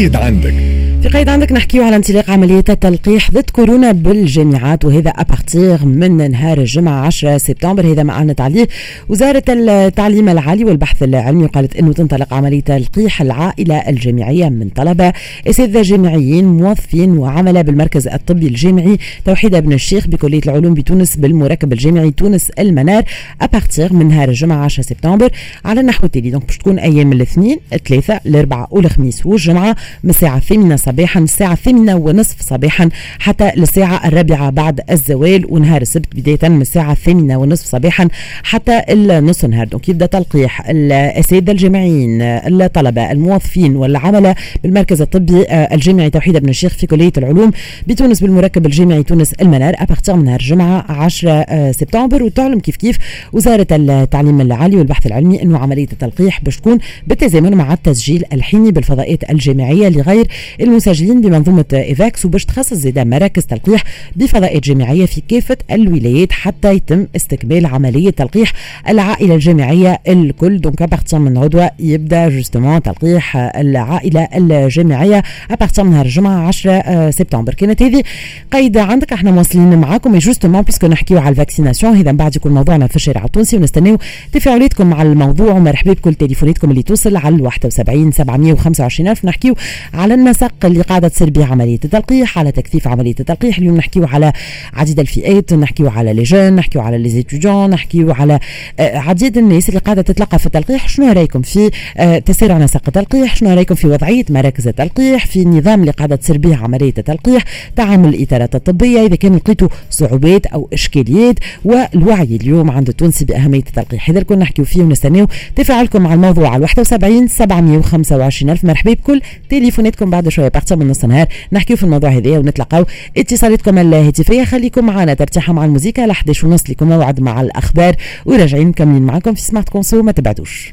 قيد عندك. قيد عندك نحكيو على انطلاق عمليات التلقيح ضد كورونا بالجامعات وهذا à partir من نهار الجمعة 10 سبتمبر. هذا ما أعلنت عليه وزارة التعليم العالي والبحث العلمي قالت أنه تنطلق عملية تلقيح العائلة الجامعية من طلبة أساتذة جامعيين موظفين وعملاء بالمركز الطبي الجامعي. توحيدة بن الشيخ بكلية العلوم بتونس بالمركب الجامعي تونس المنار à partir من نهار الجمعة 10 سبتمبر. على النحو التالي donc باش تكون أيام الاثنين الثلاثة الأربعاء والخميس والجمعة من الساعة الثامنة صباحا الساعة الثامنة ونصف صباحا حتى الساعة الرابعة بعد الزوال ونهار السبت بداية من الساعة الثامنة ونصف صباحا حتى النصف نهار. donc يبدأ تلقيح الأساتذة الجامعيين الطلبة الموظفين والعملاء بالمركز الطبي آه، الجامعي توحيدة بن الشيخ في كلية العلوم بتونس بالمركب الجامعي تونس المنار. à partir من نهار الجمعة 10 آه، سبتمبر وتعلم كيف كيف وزارة التعليم العالي والبحث العلمي أنه عملية التلقيح باش تكون بالتزامن مع التسجيل الحيني بالفضاءات الجامعية لغير المسجلين بمنظومة Evax وباش تخصص زيد مراكز تلقيح بفضاءات جامعية في كافة الولايات حتى يتم استكمال عملية تلقيح العائلة الجامعية الكل. donc à partir من غدوة يبدا justement تلقيح العائلة الجامعية à partir من نهار الجمعة 10 سبتمبر. كانت هذه قيد عندك إحنا مواصلين معاكم. justement puisque نحكيو على ال vaccination هذا بعد يكون موضوعنا في الشارع التونسي ونستناو تفاعلاتكم مع الموضوع. ومرحبا بكل تليفوناتكم اللي توصل على 71 725 ألف. نحكيو على النسق اللي قاعدة تصير به عملية التلقيح على تكثيف عملية التلقيح. اليوم نحكيو على عديد الفئات نحكيو على les jeunes نحكيو على les étudiants نحكيو على آه، عديد الناس اللي قاعدة تتلقى في التلقيح. شنو رأيكم في آه، تسارع نسق التلقيح؟ شنو رأيكم في وضعية مراكز التلقيح؟ في النظام اللي قاعدة تصير به عملية التلقيح؟ تعامل الإطارات الطبية؟ إذا كان لقيتوا صعوبات أو إشكاليات والوعي اليوم عند التونسي بأهمية التلقيح. هذا الكل نحكيو فيه ونستناو تفاعلكم مع الموضوع على 71 725 ألف. مرحبا بكل. تليفوناتكم بعد شوية. à partir من نص نهار نحكيو في الموضوع هذا ونتلقاو اتصالاتكم الهاتفيه خليكم معنا ترتاحوا مع الموسيقى ل 11 ونص لكم موعد مع الأخبار وراجعين مكملين معكم في Smart Conso ما تبعدوش.